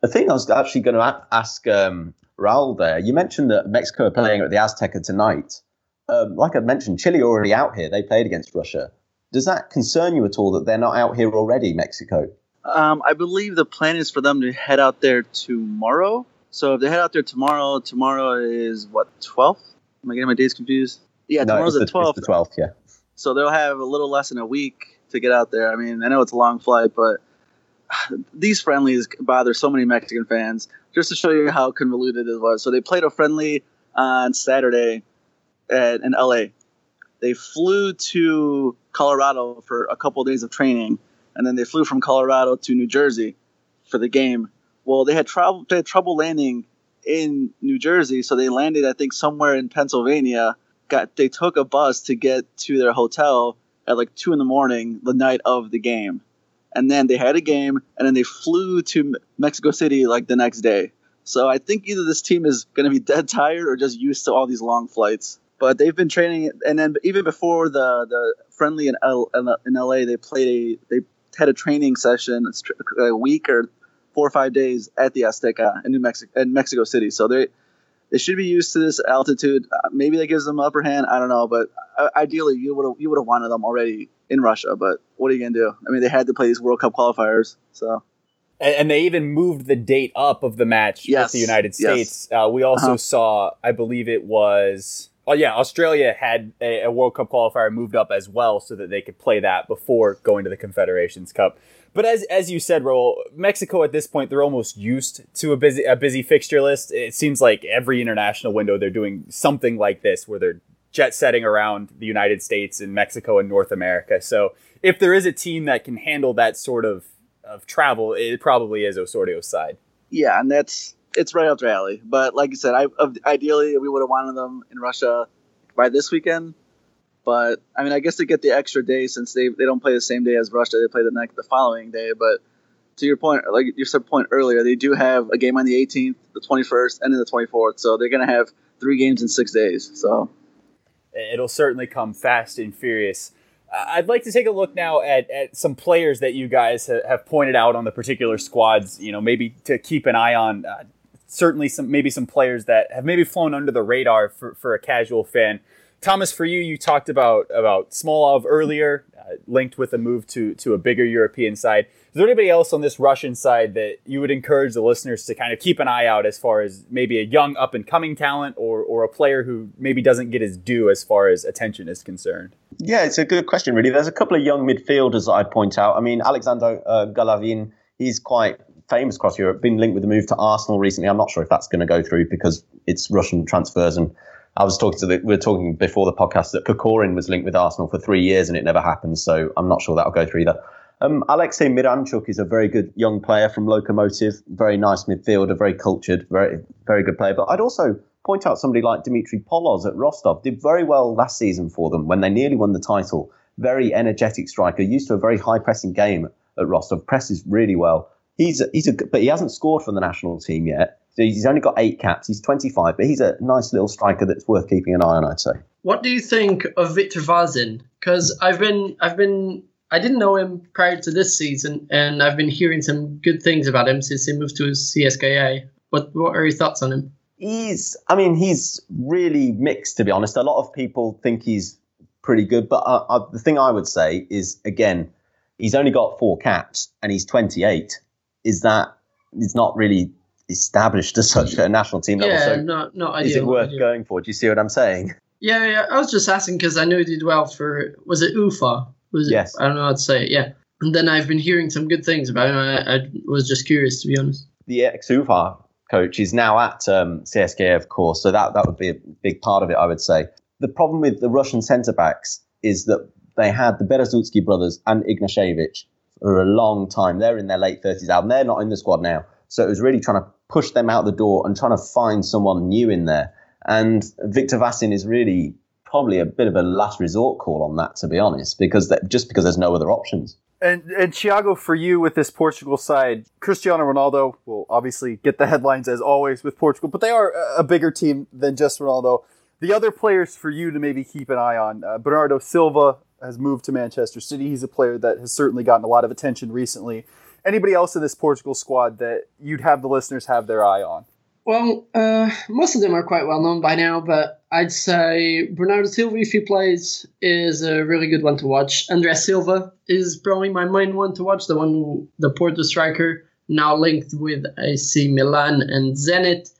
Speaker 2: the thing I was actually going to ask um, Raul there, you mentioned that Mexico are playing at the Azteca tonight. Um, like I mentioned, Chile are already out here. They played against Russia. Does that concern you at all that they're not out here already, Mexico?
Speaker 3: Um, I believe the plan is for them to head out there tomorrow. So if they head out there tomorrow, tomorrow is what twelfth? Am I getting my days confused? Yeah, no, tomorrow's the twelfth.
Speaker 2: The twelfth, yeah.
Speaker 3: So they'll have a little less than a week to get out there. I mean, I know it's a long flight, but [sighs] these friendlies bother so many Mexican fans. Just to show you how convoluted it was. So they played a friendly on Saturday at, in LA. They flew to Colorado for a couple of days of training, and then they flew from Colorado to New Jersey for the game. Well, they had trouble. They had trouble landing in New Jersey, so they landed, I think, somewhere in Pennsylvania got they took a bus to get to their hotel at like two in the morning the night of the game, and then they had a game, and then they flew to Mexico City like the next day. So I think either this team is going to be [laughs] dead tired or just used to all these long flights. But they've been training, and then even before the the friendly in L, in LA, they played a they had a training session a week or four or five days at the Azteca in New Mexico in Mexico City. So they they should be used to this altitude. Uh, maybe that gives them upper hand. I don't know, but uh, ideally you would have you would have wanted them already in Russia. But what are you gonna do? I mean, they had to play these World Cup qualifiers, so.
Speaker 1: And, and they even moved the date up of the match
Speaker 3: Yes,
Speaker 1: with the United
Speaker 3: yes.
Speaker 1: States. Uh, we also
Speaker 3: Uh-huh.
Speaker 1: saw, I believe it was, oh yeah, Australia had a World Cup qualifier moved up as well, so that they could play that before going to the Confederations Cup. But as as you said, Raul, Mexico at this point they're almost used to a busy a busy fixture list. It seems like every international window they're doing something like this, where they're jet setting around the United States and Mexico and North America. So if there is a team that can handle that sort of of travel, it probably is Osorio's side.
Speaker 3: Yeah, and that's it's right up their alley. But like you said, I ideally we would have wanted them in Russia by this weekend. But I mean, I guess they get the extra day since they they don't play the same day as Russia. They play the next the following day. But to your point, like you said point earlier, they do have a game on the 18th, the 21st, and then the 24th. So they're gonna have three games in six days. So
Speaker 1: It'll certainly come fast and furious. I'd like to take a look now at, at some players that you guys ha- have pointed out on the particular squads. You know, maybe to keep an eye on. Uh, certainly, some maybe some players that have maybe flown under the radar for, for a casual fan. Thomas, for you, you talked about about Smolov earlier, uh, linked with a move to to a bigger European side. Is there anybody else on this Russian side that you would encourage the listeners to kind of keep an eye out as far as maybe a young up and coming talent or or a player who maybe doesn't get his due as far as attention is concerned?
Speaker 2: Yeah, it's a good question, really. There's a couple of young midfielders that I'd point out. I mean, Alexander uh, Golovin, he's quite famous across Europe, been linked with the move to Arsenal recently. I'm not sure if that's going to go through because it's Russian transfers. And I was talking to the, we were talking before the podcast that Kokorin was linked with Arsenal for three years and it never happened. So I'm not sure that'll go through either. Um, Alexei Miranchuk is a very good young player from Lokomotiv, very nice midfielder, very cultured, very very good player. But I'd also point out somebody like Dmitry Poloz at Rostov did very well last season for them when they nearly won the title. Very energetic striker, used to a very high pressing game at Rostov, presses really well. He's a, he's a but he hasn't scored for the national team yet. So he's only got eight caps. He's 25, but he's a nice little striker that's worth keeping an eye on. I'd say.
Speaker 4: What do you think of Victor Vasin? Because I've been, I've been, I didn't know him prior to this season, and I've been hearing some good things about him since he moved to CSKA. What, what are your thoughts on him?
Speaker 2: He's, I mean, he's really mixed to be honest. A lot of people think he's pretty good, but uh, uh, the thing I would say is again, he's only got four caps and he's 28. Is that he's not really established as such at a national team level?
Speaker 4: Yeah,
Speaker 2: so
Speaker 4: not not ideal.
Speaker 2: is it worth going for? Do you see what I'm saying?
Speaker 4: Yeah, yeah. I was just asking because I knew he did well for. Was it Ufa? Was it?
Speaker 2: Yes.
Speaker 4: I don't know how to say it. Yeah. And then I've been hearing some good things about him. I, I was just curious, to be honest.
Speaker 2: the ex UFA coach is now at um, CSKA, of course, so that, that would be a big part of it, I would say. The problem with the Russian centre backs is that they had the Berezutsky brothers and Ignashevich for a long time. They're in their late 30s now, and they're not in the squad now. So it was really trying to push them out the door and trying to find someone new in there. And Victor Vasin is really probably a bit of a last resort call on that, to be honest, because that, just because there's no other options.
Speaker 1: And and Thiago, for you with this Portugal side, Cristiano Ronaldo will obviously get the headlines as always with Portugal, but they are a- a bigger team than just Ronaldo. The other players for you to maybe keep an eye on, uh, Bernardo Silva has moved to Manchester City. He's a player that has certainly gotten a lot of attention recently. Anybody else in this Portugal squad that you'd have the listeners have their eye on?
Speaker 4: Well, uh, most of them are quite well known by now, but I'd say Bernardo Silva, if he plays, is a really good one to watch. André Silva is probably my main one to watch, the one the Porto striker, now linked with AC Milan and Zenit.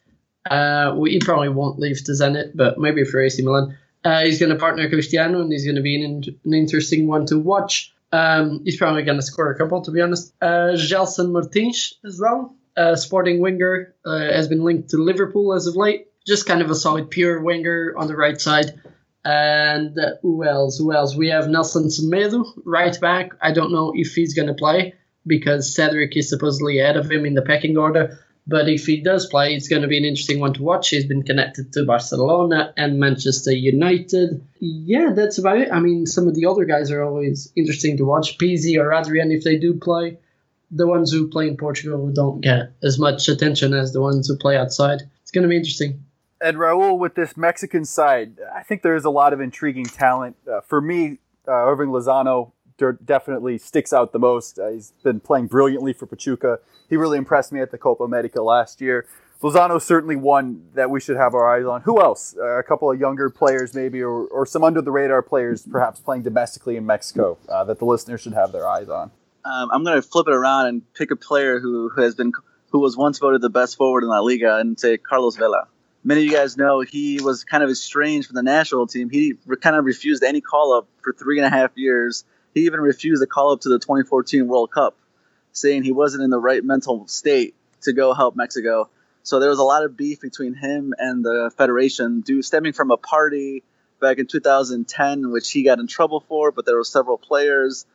Speaker 4: Uh, he probably won't leave to Zenit, but maybe for AC Milan. Uh, he's going to partner Cristiano, and he's going to be an, an interesting one to watch. Um, he's probably going to score a couple, to be honest. Uh, Gelson Martins as well uh, sporting winger, uh, has been linked to Liverpool as of late. Just kind of a solid pure winger on the right side. And uh, who else? Who else? We have Nelson Semedo, right back. I don't know if he's going to play because Cedric is supposedly ahead of him in the pecking order. But if he does play, it's going to be an interesting one to watch. He's been connected to Barcelona and Manchester United. Yeah, that's about it. I mean, some of the other guys are always interesting to watch. Pizzi or Adrien, if they do play the ones who play in Portugal don't get as much attention as the ones who play outside. It's going to be interesting.
Speaker 1: And Raul, with this Mexican side, I think there is a lot of intriguing talent. Uh, for me, uh, Irving Lozano definitely sticks out the most. Uh, he's been playing brilliantly for Pachuca. He really impressed me at the Copa America last year. Lozano certainly one that we should have our eyes on. Who else? Uh, a couple of younger players, maybe, or, or some under the radar players, perhaps playing domestically in Mexico, uh, that the listeners should have their eyes on.
Speaker 3: Um, I'm going to flip it around and pick a player who, who has been who was once voted the best forward in La Liga and say Carlos Vela. Many of you guys know he was kind of estranged from the national team. He re- kind of refused any call up for three and a half years. He even refused a call up to the 2014 World Cup, saying he wasn't in the right mental state to go help Mexico. So there was a lot of beef between him and the federation, due stemming from a party back in 2010, which he got in trouble for. But there were several players,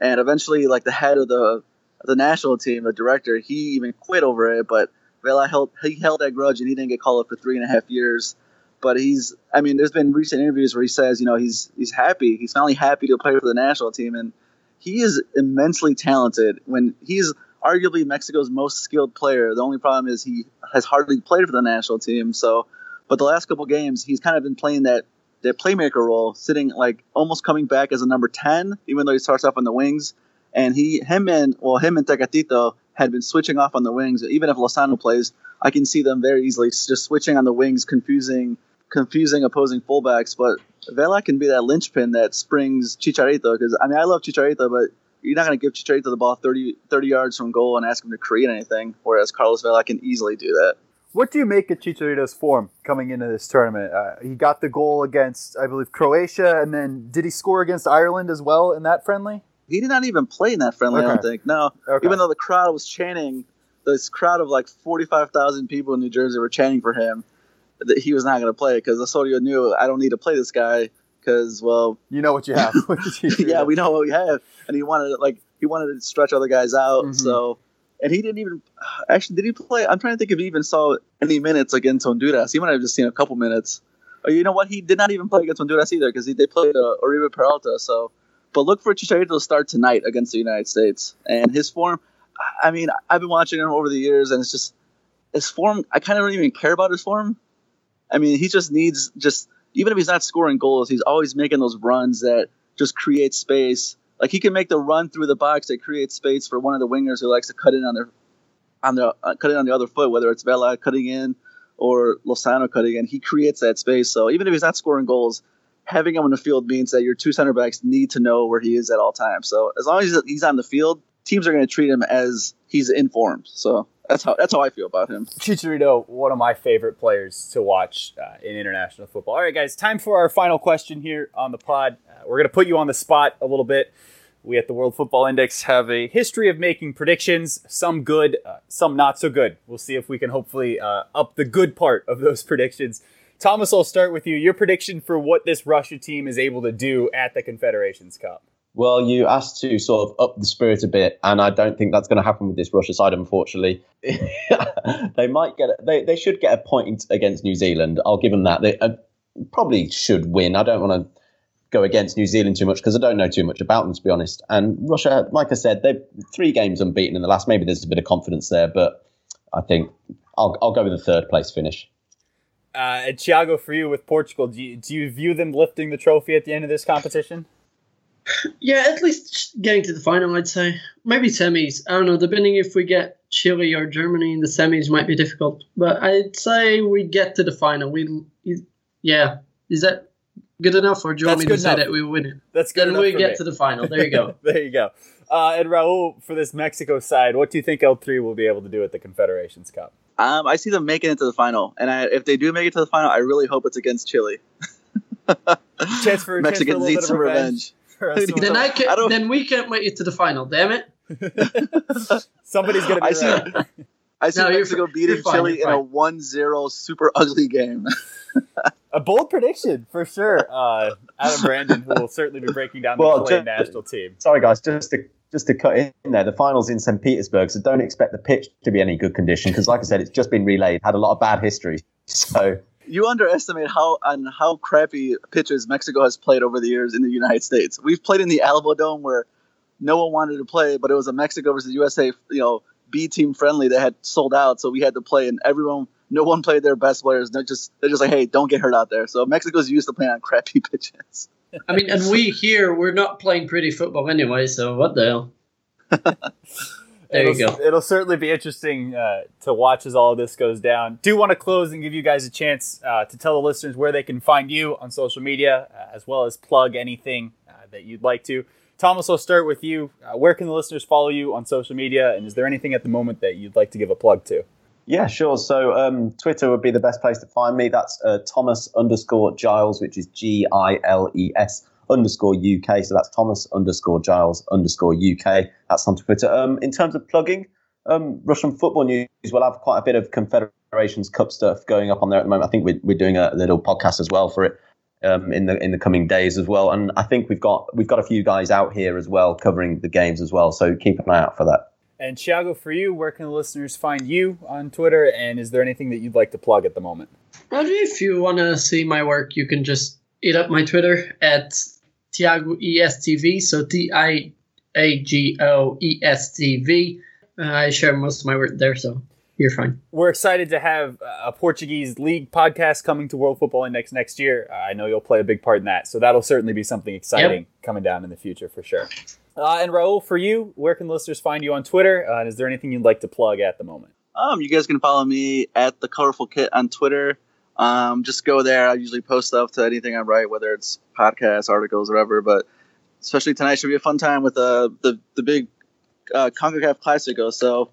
Speaker 3: and eventually, like the head of the the national team, the director, he even quit over it. But Vela held he held that grudge, and he didn't get called up for three and a half years. But he's, I mean, there's been recent interviews where he says, you know, he's he's happy. He's finally happy to play for the national team, and he is immensely talented. When he's arguably Mexico's most skilled player. The only problem is he has hardly played for the national team. So, but the last couple games, he's kind of been playing that that playmaker role, sitting like almost coming back as a number ten, even though he starts off on the wings. And he, him and well, him and Tecatito had been switching off on the wings. Even if Lozano plays, I can see them very easily just switching on the wings, confusing confusing opposing fullbacks. But Vela can be that linchpin that springs Chicharito. Because I mean, I love Chicharito, but you're not going to give Chicharito the ball 30, 30 yards from goal and ask him to create anything. Whereas Carlos Vela can easily do that.
Speaker 1: What do you make of Chicharito's form coming into this tournament? Uh, he got the goal against, I believe, Croatia, and then did he score against Ireland as well in that friendly?
Speaker 3: He did not even play in that friendly. Okay. I don't think. No, okay. even though the crowd was chanting, this crowd of like forty-five thousand people in New Jersey were chanting for him that he was not going to play because Osorio knew I don't need to play this guy because well,
Speaker 1: you know what you have. [laughs]
Speaker 3: yeah, we know what we have, and he wanted like he wanted to stretch other guys out. Mm-hmm. So, and he didn't even actually did he play? I'm trying to think if he even saw any minutes against Honduras. He might have just seen a couple minutes. Or you know what? He did not even play against Honduras either because they played uh, Oribe Peralta. So, but look for Chicharito to start tonight against the United States, and his form. I mean, I've been watching him over the years, and it's just his form. I kind of don't even care about his form. I mean, he just needs just even if he's not scoring goals, he's always making those runs that just create space. Like he can make the run through the box that creates space for one of the wingers who likes to cut in on their on the uh, cut in on the other foot, whether it's Vela cutting in or Lozano cutting in. He creates that space. So even if he's not scoring goals, having him on the field means that your two center backs need to know where he is at all times. So as long as he's on the field, teams are going to treat him as he's informed. So that's how that's how I feel about him.
Speaker 1: Chicharito, one of my favorite players to watch uh, in international football. All right, guys, time for our final question here on the pod. Uh, we're going to put you on the spot a little bit. We at the World Football Index have a history of making predictions, some good, uh, some not so good. We'll see if we can hopefully uh, up the good part of those [laughs] predictions. Thomas, I'll start with you. Your prediction for what this Russia team is able to do at the Confederations Cup.
Speaker 2: Well, you asked to sort of up the spirit a bit, and I don't think that's going to happen with this Russia side, unfortunately. [laughs] they might get, they, they should get a point against New Zealand. I'll give them that. They uh, probably should win. I don't want to go against New Zealand too much because I don't know too much about them, to be honest. And Russia, like I said, they're three games unbeaten in the last. Maybe there's a bit of confidence there, but I think I'll, I'll go with a third place finish.
Speaker 1: Uh, Thiago, for you with Portugal, do you, do you view them lifting the trophy at the end of this competition?
Speaker 4: Yeah, at least getting to the final, I'd say. Maybe semis. I don't know. Depending if we get Chile or Germany in the semis, might be difficult. But I'd say we get to the final. We, yeah. Is that good enough, or do you That's want me to enough. say that we win it?
Speaker 1: That's good.
Speaker 4: Then we get
Speaker 1: me.
Speaker 4: to the final. There you go. [laughs]
Speaker 1: there you go. Uh, and Raul, for this Mexico side, what do you think El Tri will be able to do at the Confederations Cup?
Speaker 3: Um, I see them making it to the final, and I, if they do make it to the final, I really hope it's against Chile. [laughs]
Speaker 1: chance for Mexicans need some revenge. revenge
Speaker 4: then I can. I then we can't make it to the final. Damn it! [laughs]
Speaker 1: Somebody's gonna. Be I
Speaker 3: see. I see no, Mexico beating Chile in a 1-0 super ugly game. [laughs]
Speaker 1: a bold prediction for sure. Uh, Adam Brandon, who will certainly be breaking down the well, Chilean national team.
Speaker 2: Sorry, guys, just to just to cut in there, the finals in St. Petersburg, so don't expect the pitch to be any good condition because, like I said, it's just been relayed, had a lot of bad history. So
Speaker 3: you underestimate how on how crappy pitches Mexico has played over the years in the United States. We've played in the Alamodome where no one wanted to play, but it was a Mexico versus USA, you know, B team friendly that had sold out, so we had to play, and everyone, no one played their best players. They're just they're just like, hey, don't get hurt out there. So Mexico's used to playing on crappy [laughs] pitches.
Speaker 4: I mean, and we here we're not playing pretty football anyway, so what the hell? [laughs] there
Speaker 1: it'll,
Speaker 4: you go.
Speaker 1: It'll certainly be interesting uh, to watch as all of this goes down. Do want to close and give you guys a chance uh, to tell the listeners where they can find you on social media, uh, as well as plug anything uh, that you'd like to. Thomas, I'll start with you. Uh, where can the listeners follow you on social media, and is there anything at the moment that you'd like to give a plug to?
Speaker 2: Yeah, sure. So um, Twitter would be the best place to find me. That's uh, Thomas underscore Giles, which is G I L E S underscore UK. So that's Thomas underscore Giles underscore UK. That's on Twitter. Um, in terms of plugging, um, Russian football news will have quite a bit of Confederations Cup stuff going up on there at the moment. I think we're, we're doing a little podcast as well for it um, in the in the coming days as well. And I think we've got we've got a few guys out here as well covering the games as well. So keep an eye out for that.
Speaker 1: And Thiago, for you, where can the listeners find you on Twitter? And is there anything that you'd like to plug at the moment?
Speaker 4: if you want to see my work, you can just eat up my Twitter at Tiago ESTV. So T I A G O E S T V. Uh, I share most of my work there, so you're fine.
Speaker 1: We're excited to have a Portuguese league podcast coming to World Football Index next year. Uh, I know you'll play a big part in that, so that'll certainly be something exciting yep. coming down in the future for sure. Uh, and Raul, for you, where can listeners find you on Twitter? Uh, and is there anything you'd like to plug at the moment?
Speaker 3: Um, you guys can follow me at the Colorful Kit on Twitter. Um, just go there. I usually post stuff to anything I write, whether it's podcasts, articles, or whatever. But especially tonight should be a fun time with uh, the the big uh, Concacaf Classico. So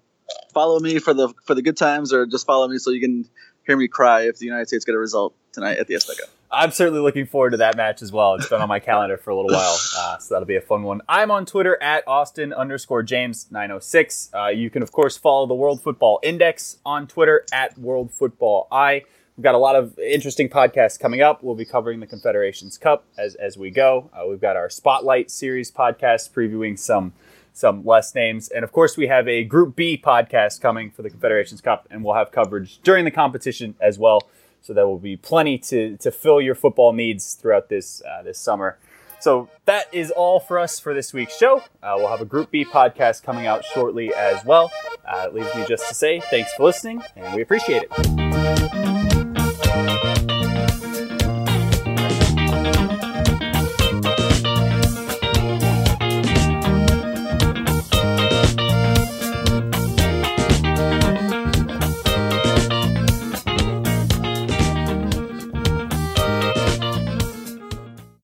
Speaker 3: follow me for the for the good times, or just follow me so you can hear me cry if the United States get a result tonight at the Azteca.
Speaker 1: I'm certainly looking forward to that match as well. It's been on my calendar for a little while, uh, so that'll be a fun one. I'm on Twitter at Austin underscore James 906. Uh, you can of course follow the World Football Index on Twitter at World Football I. We've got a lot of interesting podcasts coming up. We'll be covering the Confederations Cup as as we go. Uh, we've got our Spotlight series podcast previewing some some less names, and of course we have a Group B podcast coming for the Confederations Cup, and we'll have coverage during the competition as well. So there will be plenty to, to fill your football needs throughout this uh, this summer. So that is all for us for this week's show. Uh, we'll have a Group B podcast coming out shortly as well. Uh, it leaves me just to say thanks for listening, and we appreciate it.